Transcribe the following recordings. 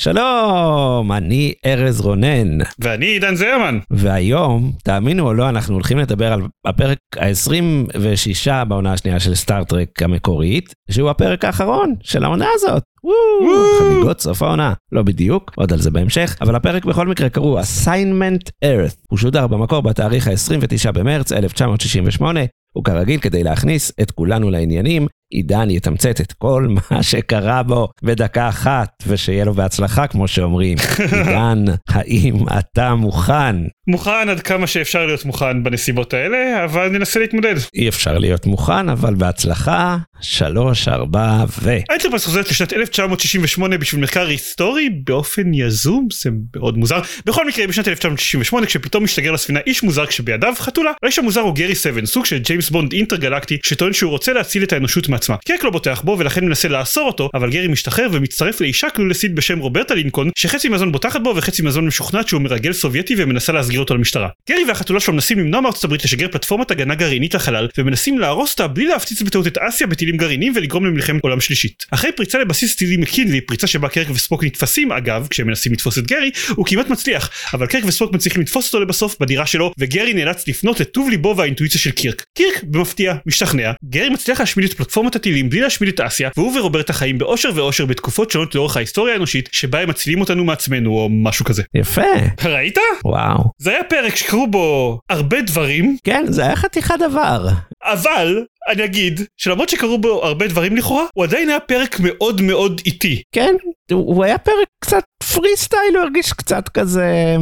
שלום, אני ארז רונן, ואני עידן זרמן. והיום, תאמינו או לא, אנחנו הולכים לדבר על הפרק ה-26 בעונה השנייה של סטארט-טרק המקורית, שהוא הפרק האחרון של העונה הזאת. וואו, חגיגות סוף העונה. לא בדיוק, עוד על זה בהמשך, אבל הפרק בכל מקרה קראו Assignment Earth. הוא שודר במקור בתאריך ה-29 במרץ 1968, וכרגיל כדי להכניס את כולנו לעניינים, עידן יתמצת את כל מה שקרה בו בדקה אחת, ושיהיה לו בהצלחה כמו שאומרים. עידן, האם אתה מוכן? מוכן עד כמה שאפשר להיות מוכן בנסיבות האלה, אבל ננסה להתמודד. אי אפשר להיות מוכן, אבל בהצלחה, שלוש, ארבע ו... האנטרפרייז חוזרת לשנת 1968 בשביל מחקר היסטורי באופן יזום, זה מאוד מוזר. בכל מקרה, בשנת 1968, כשפתאום משתגר לספינה איש מוזר כשבידיו חתולה, האיש המוזר הוא גרי סבן, סוג של ג'יימס בונד אינטרגלקטי, שטוען שהוא רוצה להציל את האנושות מעצמה. קרק לא בוטח בו ולכן מנסה לאסור אותו, אבל גרי משתחרר ומצטרף לאישה clueless ית בשם רוברטה לינקולן, שחצי מהזמן בוטחת בו וחצי מהזמן משוכנעת שהוא מרגל סובייטי ומנסה להסגיר אותו למשטרה. גרי והחתולה שלו מנסים למנוע מארצות הברית לשגר פלטפורמת הגנה גרעינית לחלל, ומנסים להרוס אותה בלי להפציץ בטעות את אסיה בטילים גרעיניים ולגרום למלחמת עולם שלישית. אחרי פריצה לבסיס טילי מקינלי, פריצה שבה קרק וספוק נתפסים אגב, כשהם מנסים לתפוס את גרי, הוא כמעט מצליח, אבל קרק וספוק מצליחים לתפוס אותו לבסוף בדירה שלו, וגרי נאלץ לפנות לטוב ליבו והאינטואיציה של קירק. קירק, במפתיע, משתכנע, גרי מצליח להשמיד את פלטפורמת הטילים בלי להשמיד את אסיה, והוא ורוברטה חיים באושר ואושר בתקופות שונות לאורך ההיסטוריה האנושית, שבה הם מצילים אותנו מעצמנו או משהו כזה. יפה. ראית? וואו. זה היה פרק שקרו בו הרבה דברים, כן, זה היה חתיכת דבר. אבל אני אגיד שלמרות שקרו בו הרבה דברים לכאורה, הוא עדיין היה פרק מאוד מאוד איטי. כן, הוא היה פרק קצת פרי סטייל, הוא הרגיש קצת כזה...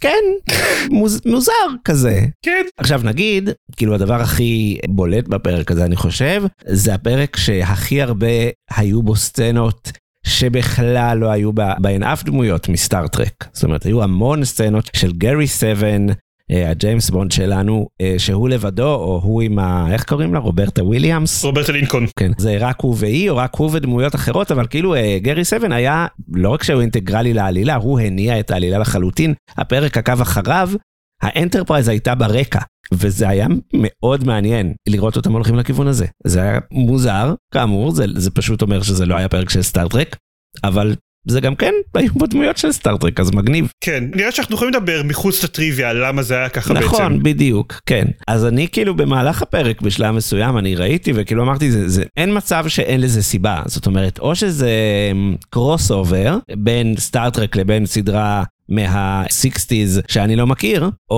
כן, מוז, מוזר כזה. כן. עכשיו נגיד, כאילו הדבר הכי בולט בפרק הזה אני חושב, זה הפרק שהכי הרבה היו בו סצנות שבכלל לא היו בה- בהן אף דמויות מסטאר-טרק. זאת אומרת, היו המון סצנות של גרי סבן, הג'יימס בונד שלנו, אה, שהוא לבדו, או הוא עם ה... איך קוראים לה? רוברטה וויליאמס? רוברטה לינקולן. כן. זה רק הוא והיא, או רק הוא ודמויות אחרות, אבל כאילו אה, גרי סבן היה, לא רק שהוא אינטגרלי לעלילה, הוא הניע את העלילה לחלוטין. הפרק עקב אחריו, האנטרפרייז הייתה ברקע, וזה היה מאוד מעניין לראות אותם הולכים לכיוון הזה. זה היה מוזר, כאמור, זה, זה פשוט אומר שזה לא היה פרק של סטאר-טרק, אבל זה גם כן, היו בו דמויות של סטאר-טרק, אז מגניב. כן. נראה שאנחנו יכולים לדבר מחוץ לטריוויה למה זה היה ככה בעצם. נכון, בדיוק, כן. אז אני כאילו במהלך הפרק בשלב מסוים אני ראיתי וכאילו אמרתי זה, זה אין מצב שאין לזה סיבה. זאת אומרת, או שזה crossover בין סטאר-טרק לבין סדרה מה-60's שאני לא מכיר, או,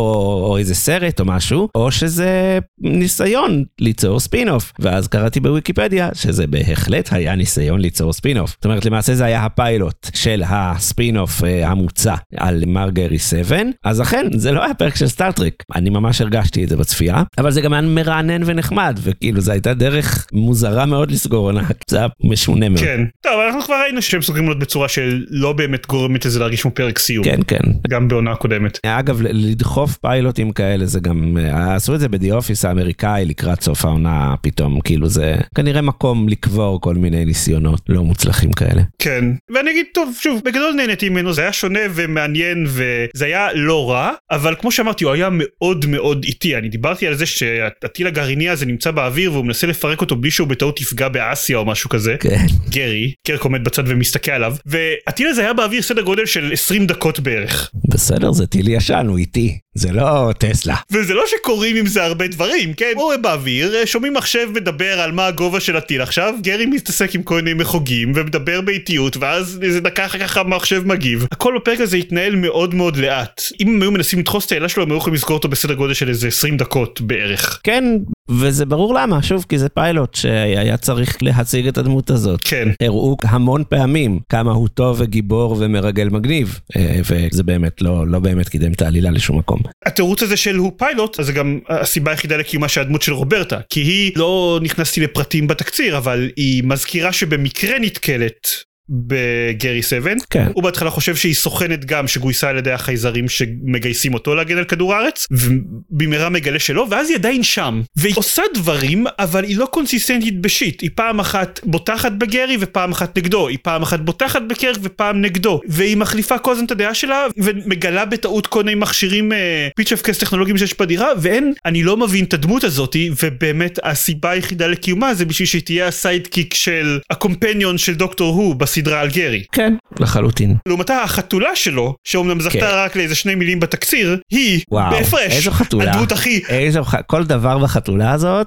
או איזה סרט או משהו, או שזה ניסיון ליצור ספין-אוף. ואז קראתי בוויקיפדיה שזה בהחלט היה ניסיון ליצור ספין-אוף. זאת אומרת, למעשה זה היה הפיילוט של הספין-אוף אה, המוצע על מר גרי 7, אז אכן, זה לא היה פרק של סטאר-טרק. אני ממש הרגשתי את זה בצפייה, אבל זה גם היה מרענן ונחמד, וכאילו זו הייתה דרך מוזרה מאוד לסגור עונה, זה היה משונה מאוד. כן. טוב, אנחנו כבר ראינו שהם סוגרים עונות בצורה של לא באמת גורמת לזה להרגיש כמו פרק סיום. כן, כן. גם בעונה הקודמת. אגב, לדחוף פיילוטים כאלה זה גם, אה, עשו את זה בדי אופיס האמריקאי לקראת סוף העונה פתאום, כאילו זה כנראה מקום לקבור כל מיני ניסיונות לא מוצלחים כאלה. כן. ואני אגיד, טוב, שוב, בגדול נהניתי ממנו, זה היה שונה ומעניין וזה היה לא רע, אבל כמו שאמרתי, הוא היה מאוד מאוד איטי. אני דיברתי על זה שהטיל הגרעיני הזה נמצא באוויר והוא מנסה לפרק אותו בלי שהוא בטעות יפגע באסיה או משהו כזה. כן. גרי, קרק עומד בצד ומסתכל עליו, והטיל הזה היה באוויר סדר גודל של 20 דקות בערך. בסדר, זה טיל ישן, הוא איטי, זה לא טסלה. וזה לא שקורים עם זה הרבה דברים, כן? הוא באוויר, שומעים מחשב מדבר על מה הגובה של הטיל עכשיו, גרי מתעסק עם כל מיני מחוגים ומדבר באיטיות, ואז איזה דקה אחר כך המחשב מגיב. הכל בפרק הזה התנהל מאוד מאוד לאט. אם הם היו מנסים לדחוס את האלה שלו, הם היו יכולים לסגור אותו בסדר גודל של איזה 20 דקות בערך. כן, וזה ברור למה, שוב, כי זה פיילוט שהיה צריך להציג את הדמות הזאת. כן. הראו המון פעמים כמה הוא טוב וגיבור ומרגל מגניב, אה, וזה באמת לא, לא באמת קידם את העלילה לשום מקום. התירוץ הזה של הוא פיילוט, אז זה גם הסיבה היחידה לקיומה של הדמות של רוברטה. כי היא, לא נכנסתי לפרטים בתקציר, אבל היא מזכירה שבמקרה נתקלת בגרי 7. כן. הוא בהתחלה חושב שהיא סוכנת גם שגויסה על ידי החייזרים שמגייסים אותו להגן על כדור הארץ, ובמהרה מגלה שלא, ואז היא עדיין שם. והיא עושה דברים, אבל היא לא קונסיסטנטית בשיט. היא פעם אחת בוטחת בגרי ופעם אחת נגדו. היא פעם אחת בוטחת בקרק ופעם נגדו. והיא מחליפה כל הזמן את הדעה שלה, ומגלה בטעות כל מיני מכשירים פיצ'יפקס טכנולוגיים שיש בדירה, ואין, אני לא מבין את הדמות הזאתי, ובאמת הסיבה היחידה לקיומה זה בשביל שהיא תהיה ה sidekick של ה companion של דוקטור הו בסדרה על גרי. כן, לחלוטין. לעומתה החתולה שלו, שאומנם זכתה כן. רק לאיזה שני מילים בתקציר, היא וואו, בהפרש. איזו חתולה. הדמות הכי, איזו, כל דבר בחתולה הזאת,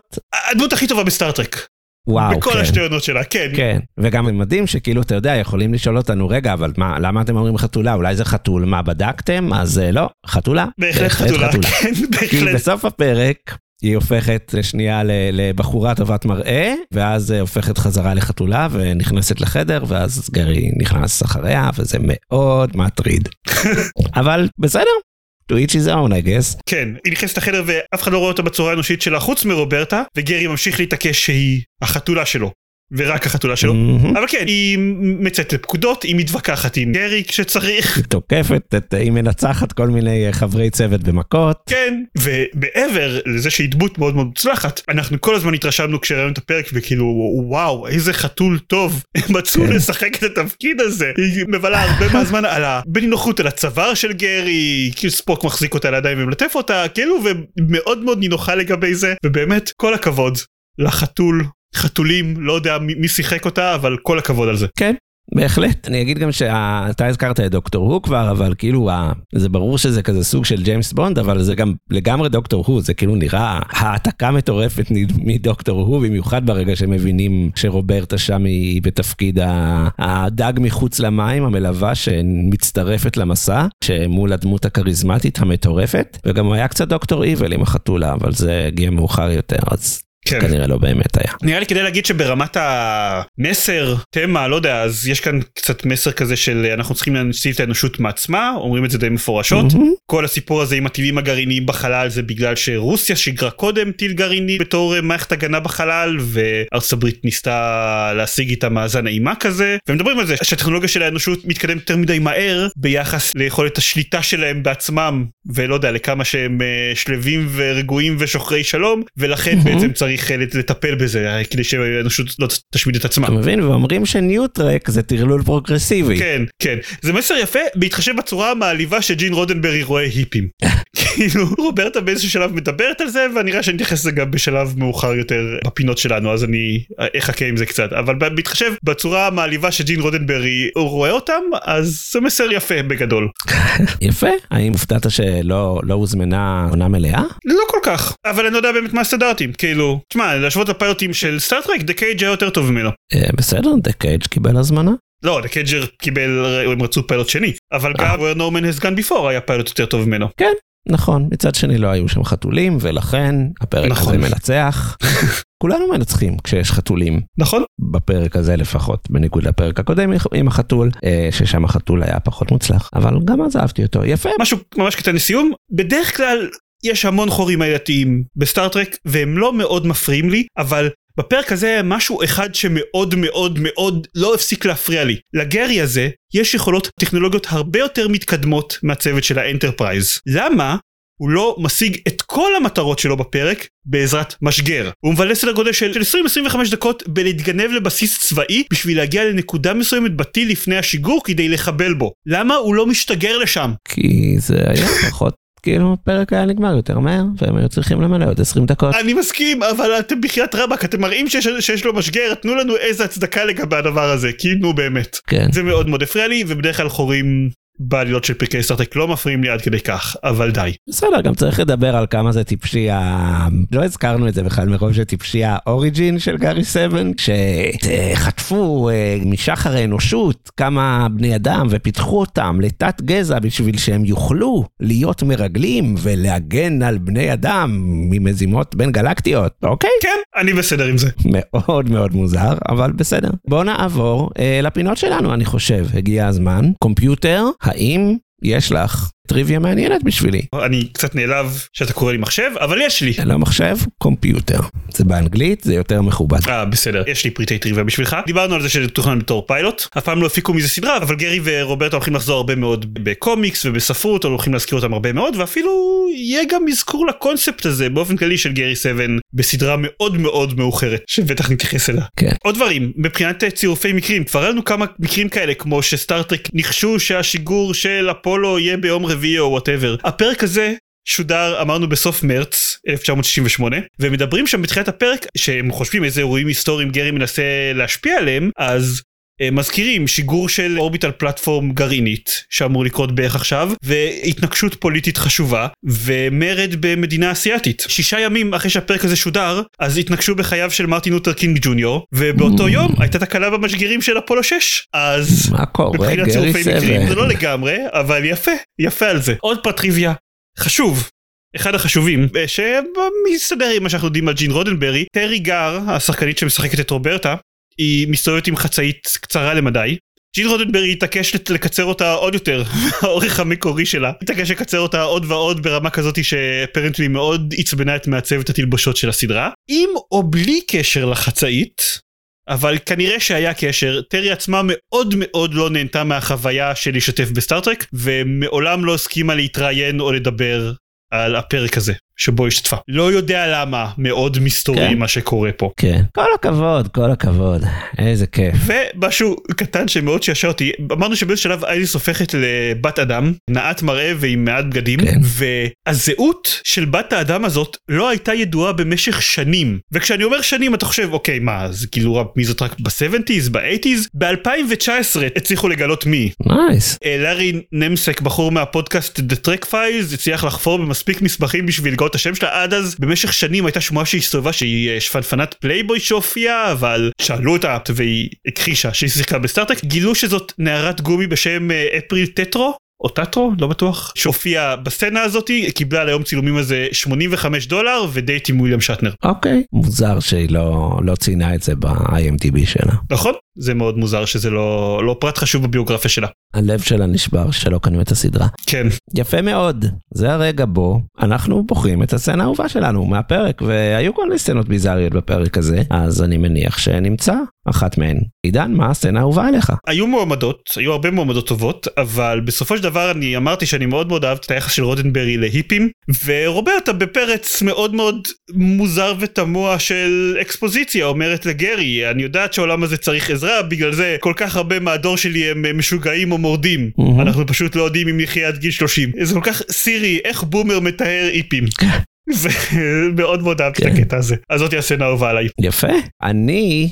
הדמות הכי טובה בסטארטרק. וואו, בכל כן. השתי עונות שלה, כן. כן, וגם מדהים שכאילו, אתה יודע, יכולים לשאול אותנו, רגע, אבל מה, למה אתם אומרים חתולה? אולי זה חתול, מה, בדקתם? אז אה, לא, חתולה. בהחלט חתולה, כן, כי בהחלט. בסוף הפרק היא הופכת לשנייה לבחורה טובת מראה, ואז אה, הופכת חזרה לחתולה ונכנסת לחדר, ואז גרי נכנס אחריה, וזה מאוד מטריד. אבל בסדר, to each his own, I guess. כן, היא נכנסת לחדר ואף אחד לא רואה אותה בצורה האנושית שלה חוץ מרוברטה, וגרי ממשיך להתעקש שהיא החתולה שלו. ורק החתולה שלו. מהמם. אבל כן, היא מצאת לפקודות, היא מתווכחת עם גרי כשצריך. היא תוקפת, את- היא מנצחת כל מיני אה, חברי צוות במכות. כן, ומעבר לזה שהיא דמות מאוד מאוד מוצלחת, אנחנו כל הזמן התרשמנו כשראינו את הפרק וכאילו וואו איזה חתול טוב, הם מצאו כן. לשחק את התפקיד הזה. היא מבלה הרבה מהזמן על ה... בנינוחות על הצוואר של גרי, כאילו ספוק מחזיק אותה לידיים ומלטף אותה, כאילו ומאוד מאוד נינוחה לגבי זה, ובאמת כל הכבוד לחתול. חתולים, לא יודע מי שיחק אותה, אבל כל הכבוד על זה. כן, בהחלט. אני אגיד גם שאתה הזכרת את דוקטור הו כבר, אבל כאילו, זה ברור שזה כזה סוג של ג'יימס בונד, אבל זה גם לגמרי דוקטור הו, זה כאילו נראה העתקה מטורפת מדוקטור הו, במיוחד ברגע שמבינים שרוברטה שם היא בתפקיד הדג מחוץ למים, המלווה שמצטרפת למסע, שמול הדמות הכריזמטית המטורפת, וגם הוא היה קצת דוקטור איבל עם החתולה, אבל זה הגיע מאוחר יותר, אז כן. כנראה לא באמת היה. נראה לי כדי להגיד שברמת המסר, תמה, לא יודע, אז יש כאן קצת מסר כזה של אנחנו צריכים להציל את האנושות מעצמה, אומרים את זה די מפורשות. מהמם. כל הסיפור הזה עם הטילים הגרעיניים בחלל זה בגלל שרוסיה שיגרה קודם טיל גרעיני בתור אה, מערכת הגנה בחלל וארצות הברית ניסתה להשיג איתה מאזן אימה כזה ומדברים על זה שהטכנולוגיה של האנושות מתקדמת יותר מדי מהר ביחס ליכולת השליטה שלהם בעצמם ולא יודע לכמה שהם אה, שלווים ורגועים ושוחרי שלום ולכן Mhm. בעצם צריך אה, לטפל בזה אה, כדי שהאנושות לא תשמיד את עצמה. אתה מבין? ואומרים ש New Trek זה טרלול פרוגרסיבי. כן, כן. זה מסר יפה, בהתחשב בצורה המעליבה שג'ין רודנברי רואה היפים. כאילו, רוברטה באיזשהו שלב מדברת על זה, ואני רואה שאני אתייחס לזה גם בשלב מאוחר יותר בפינות שלנו, אז אני אחכה עם זה קצת. אבל בהתחשב בצורה המעליבה שג'ין רודנברי רואה אותם, אז זה מסר יפה בגדול. יפה. האם הופתעת שלא לא הוזמנה עונה מלאה? לא כל כך, אבל אני לא יודע באמת מה הסטנדרטים. כאילו, תשמע, להשוות לפיילוטים של סטארטרק, The Cage היה יותר טוב ממנו. אה, בסדר, The Cage קיבל הזמנה. לא, The Cage קיבל, הם רצו פיילוט שני, אבל גם where no man has gone before היה פיילוט יותר טוב ממנו. נכון, מצד שני לא היו שם חתולים, ולכן הפרק נכון. הזה מנצח. כולנו מנצחים כשיש חתולים, נכון? בפרק הזה לפחות, בניגוד לפרק הקודם עם החתול, אה, ששם החתול היה פחות מוצלח, אבל גם אז אהבתי אותו. יפה. משהו ממש קטן לסיום, בדרך כלל יש המון חורים עלילתיים בסטארטרק והם לא מאוד מפריעים לי, אבל בפרק הזה היה משהו אחד שמאוד מאוד מאוד לא הפסיק להפריע לי. לגרי הזה יש יכולות טכנולוגיות הרבה יותר מתקדמות מהצוות של האנטרפרייז. למה? הוא לא משיג את כל המטרות שלו בפרק בעזרת משגר. הוא מבלה סדר גודל של 20-25 דקות בלהתגנב לבסיס צבאי בשביל להגיע לנקודה מסוימת בטיל לפני השיגור כדי לחבל בו. למה הוא לא משתגר לשם? כי זה היה פחות, כאילו, הפרק היה נגמר יותר מהר, והם היו צריכים למלא עוד 20 דקות. אני מסכים, אבל אתם בחייאת רבאק, אתם מראים שיש, שיש לו משגר, תנו לנו איזה הצדקה לגבי הדבר הזה, כי נו באמת. כן. זה מאוד מאוד הפריע לי, ובדרך כלל חורים בעלילות של פרקי סטארטק לא מפריעים לי עד כדי כך, אבל די. בסדר, גם צריך לדבר על כמה זה טיפשי ה... לא הזכרנו את זה בכלל מרוב שטיפשי האוריג'ין של גארי סבן, שחטפו אה, משחר האנושות כמה בני אדם ופיתחו אותם לתת גזע בשביל שהם יוכלו להיות מרגלים ולהגן על בני אדם ממזימות בין גלקטיות, אוקיי? כן, אני בסדר עם זה. מאוד מאוד מוזר, אבל בסדר. בואו נעבור אה, לפינות שלנו, אני חושב. הגיע הזמן. קומפיוטר, האם יש לך טריוויה מעניינת בשבילי. אני קצת נעלב שאתה קורא לי מחשב, אבל יש לי. לא מחשב, computer. זה באנגלית, זה יותר מכובד. אה בסדר, יש לי פריטי טריוויה בשבילך. דיברנו על זה שזה תוכנן בתור פיילוט. אף פעם לא הפיקו מזה סדרה, אבל גרי ורוברטה הולכים לחזור הרבה מאוד בקומיקס ובספרות, הולכים להזכיר אותם הרבה מאוד, ואפילו יהיה גם אזכור לקונספט הזה באופן כללי של גרי 7 בסדרה מאוד מאוד מאוחרת, שבטח נתייחס אליה. כן. עוד דברים, מבחינת צירופי מקרים, כבר היה לנו כמה מקרים כאלה, כמו שסטארטרק ניחשו שהשיגור של אפולו יהיה ביום רביעי או whatever. הפרק הזה שודר אמרנו בסוף מרץ 1968 ומדברים שם בתחילת הפרק שהם חושבים איזה אירועים היסטוריים גרי מנסה להשפיע עליהם אז אה, מזכירים שיגור של אורביטל פלטפורם גרעינית שאמור לקרות בערך עכשיו והתנגשות פוליטית חשובה ומרד במדינה אסיאתית שישה ימים אחרי שהפרק הזה שודר אז התנגשו בחייו של מרטין לותר קינג ג'וניור ובאותו יום הייתה תקלה במשגרים של אפולו 6 אז מה קורה, מבחינת צירופי מקרים זה? לא לגמרי אבל יפה יפה על זה עוד פרט טריוויה חשוב. אחד החשובים אה, שמסתדר עם מה שאנחנו יודעים על ג'ין רודנברי טרי גר השחקנית שמשחקת את רוברטה היא מסתובבת עם חצאית קצרה למדי. ג'ין רודנברי התעקש לקצר אותה עוד יותר האורך המקורי שלה. התעקש לקצר אותה עוד ועוד ברמה כזאת ש apparently מאוד עצבנה את מעצבת התלבושות של הסדרה. עם או בלי קשר לחצאית אבל כנראה שהיה קשר, טרי עצמה מאוד מאוד לא נהנתה מהחוויה של להשתתף בסטארטרק ומעולם לא הסכימה להתראיין או לדבר על הפרק הזה שבו השתתפה. לא יודע למה, מאוד מסתורי כן. מה שקורה פה. כן. כל הכבוד, כל הכבוד. איזה כיף. ומשהו קטן שמאוד שעשע אותי, אמרנו שבאיזה שלב אייסיס הופכת לבת אדם, נאת מראה ועם מעט בגדים, כן. והזהות של בת האדם הזאת לא הייתה ידועה במשך שנים. וכשאני אומר שנים אתה חושב, אוקיי, מה, זה כאילו מי זאת רק ב-70's, ב-80's? ב-2019 הצליחו לגלות מי. נייס. אה, לארי נמצ'ק, בחור מהפודקאסט The Trek Files, הצליח לחפור במספיק מסמכים בשביל לגלות את השם שלה. עד אז, במשך שנים הייתה שמועה שהיא הסתובבה שהיא אה, שפנפנת פלייבוי שהופיעה, אבל שאלו אותה והיא הכחישה שהיא שיחקה בסטארטרק. גילו שזאת נערת גומי בשם אה, אפריל טטרו. או טטרו, לא בטוח, שהופיעה בסצנה הזאתי, קיבלה על היום צילומים הזה 85 דולר ודייט עם וויליאם שאטנר. אוקיי. מוזר שהיא לא, לא ציינה את זה ב-IMDb שלה. נכון? זה מאוד מוזר שזה לא, לא פרט חשוב בביוגרפיה שלה. הלב שלה נשבר שלא קנו את הסדרה. כן. יפה מאוד, זה הרגע בו אנחנו בוחרים את הסצנה האהובה שלנו מהפרק, והיו כל מיני סצנות ביזאריות בפרק הזה, אז אני מניח שנמצא אחת מהן. עידן, מה הסצנה האהובה עליך? היו מועמדות, היו הרבה מועמדות טובות, אבל בסופו של דבר אני אמרתי שאני מאוד מאוד אהבתי את היחס של רודנברי להיפים, ורוברטה בפרץ מאוד מאוד מוזר ותמוה של אקספוזיציה אומרת לגרי, אני יודעת שהעולם הזה צריך עזרה, בגלל זה כל כך הרבה מהדור שלי הם אה, משוגעים או מורדים. מהמם. אנחנו פשוט לא יודעים אם נחיה עד גיל 30. זה כל כך סירי, איך בומר מתאר איפים. ומאוד מאוד אהבתי את כן. הקטע הזה. אז זאתי הסצנה האהובה עליי. יפה. אני,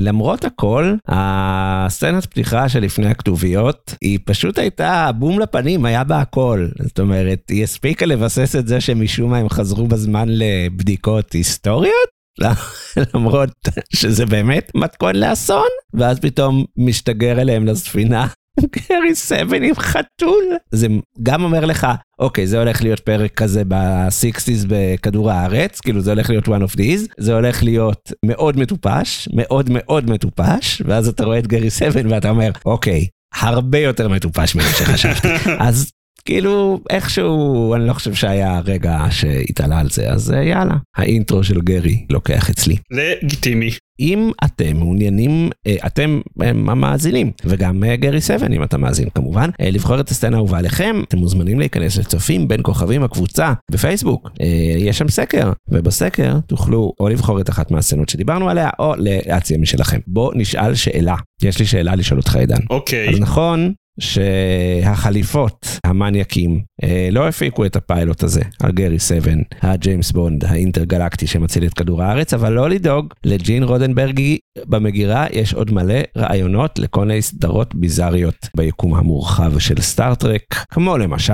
למרות הכל, הסצנת פתיחה שלפני הכתוביות, היא פשוט הייתה בום לפנים, היה בה הכל. זאת אומרת, היא הספיקה לבסס את זה שמשום מה הם חזרו בזמן לבדיקות היסטוריות. למרות שזה באמת מתכון לאסון, ואז פתאום משתגר אליהם לספינה. גרי סבן עם חתול. זה גם אומר לך, אוקיי, זה הולך להיות פרק כזה ב-60's בכדור הארץ, כאילו זה הולך להיות one of these, זה הולך להיות מאוד מטופש, מאוד מאוד מטופש, ואז אתה רואה את גרי סבן ואתה אומר, אוקיי, הרבה יותר מטופש ממה שחשבתי. אז כאילו איכשהו אני לא חושב שהיה רגע שהתעלה על זה אז אה, יאללה האינטרו של גרי לוקח אצלי. לגיטימי. אם אתם מעוניינים, אה, אתם אה, המאזינים, וגם גרי סבן אם אתה מאזין כמובן, לבחור את הסצנה האהובה עליכם, אתם מוזמנים להיכנס לצופים בין כוכבים הקבוצה בפייסבוק, יש שם סקר, ובסקר תוכלו או לבחור את אחת מהסצנות שדיברנו עליה, או להציע משלכם. בוא נשאל שאלה, יש לי שאלה לשאול אותך עידן. אוקיי. אז נכון שהחליפות המניאקים אה, לא הפיקו את הפיילוט הזה על Gary Seven, הג'יימס בונד האינטרגלקטי שמציל את כדור הארץ, אבל לא לדאוג, לג'ין רודנברי במגירה יש עוד מלא רעיונות לכל מיני סדרות ביזאריות ביקום המורחב של סטאר-טרק, כמו למשל...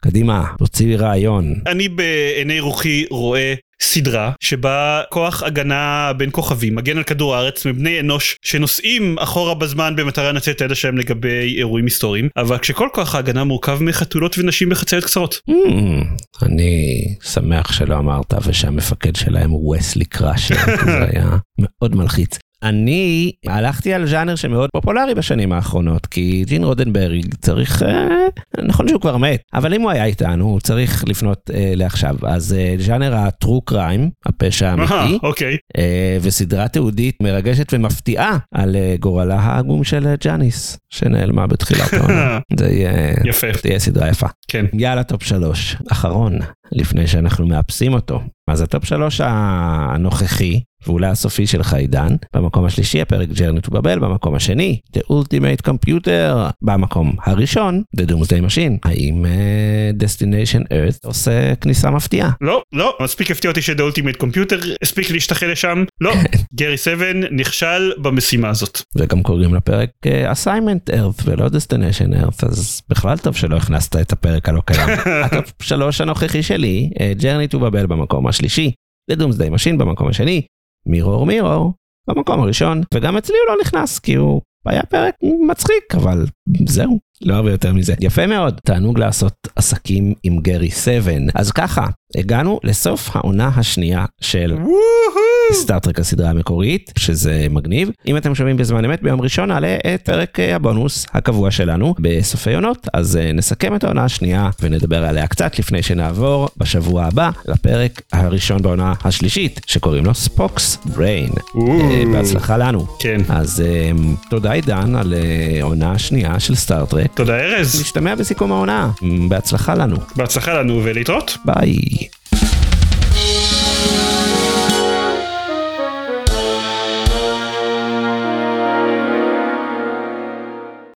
קדימה, תוציא רעיון. אני בעיני רוחי רואה סדרה שבה כוח הגנה בין כוכבים מגן על כדור הארץ מבני אנוש שנוסעים אחורה בזמן במטרה לנצל את הידע שלהם לגבי אירועים היסטוריים אבל כשכל כוח ההגנה מורכב מחתולות ונשים בחצאיות קצרות. Hmm, אני שמח שלא אמרת ושהמפקד שלהם הוא וסלי קראשר, זה היה מאוד מלחיץ. אני הלכתי על ז'אנר שמאוד פופולרי בשנים האחרונות, כי ג'ין רודנברג צריך, אה, נכון שהוא כבר מת, אבל אם הוא היה איתנו, הוא צריך לפנות אה, לעכשיו. אז אה, ז'אנר ה-true crime, הפשע האמיתי, אה, אוקיי. אה, וסדרה תיעודית מרגשת ומפתיעה על אה, גורלה העגום של אה, ג'אניס, שנעלמה בתחילת העונה. זה יהיה, יפה. תהיה סדרה יפה. כן. יאללה, טופ שלוש, אחרון, לפני שאנחנו מאפסים אותו. אז הטופ שלוש הנוכחי, ואולי הסופי שלך עידן, במקום השלישי הפרק Journey to Babel, במקום השני, The Ultimate Computer, במקום הראשון, The Doomsday Machine. האם אה, Destination Earth עושה כניסה מפתיעה? לא, לא, מספיק הפתיע אותי ש The Ultimate Computer הספיק להשתחל לשם. לא, גרי 7 נכשל במשימה הזאת. וגם קוראים לפרק אה, Assignment Earth ולא Destination Earth, אז בכלל טוב שלא הכנסת את הפרק הלא קיים. הטופ שלוש הנוכחי שלי, אה, Journey to Babel במקום השלישי, Doomsday Machine במקום השני, Mirror Mirror במקום הראשון, וגם אצלי הוא לא נכנס כי הוא היה פרק מצחיק, אבל זהו, לא הרבה יותר מזה. יפה מאוד, תענוג לעשות עסקים עם גרי 7. אז ככה, הגענו לסוף העונה השנייה של סטארטרק הסדרה המקורית, שזה מגניב. אם אתם שומעים בזמן אמת, ביום ראשון נעלה את פרק אה, הבונוס הקבוע שלנו בסופי עונות, אז אה, נסכם את העונה השנייה ונדבר עליה קצת לפני שנעבור בשבוע הבא לפרק הראשון בעונה השלישית, שקוראים לו ספוקס בריין. אה, בהצלחה לנו. כן. אז תודה עידן על אה, עונה שנייה של סטארטרק. תודה ארז, נשתמע בסיכום העונה. בהצלחה לנו. בהצלחה לנו ולהתראות. ביי.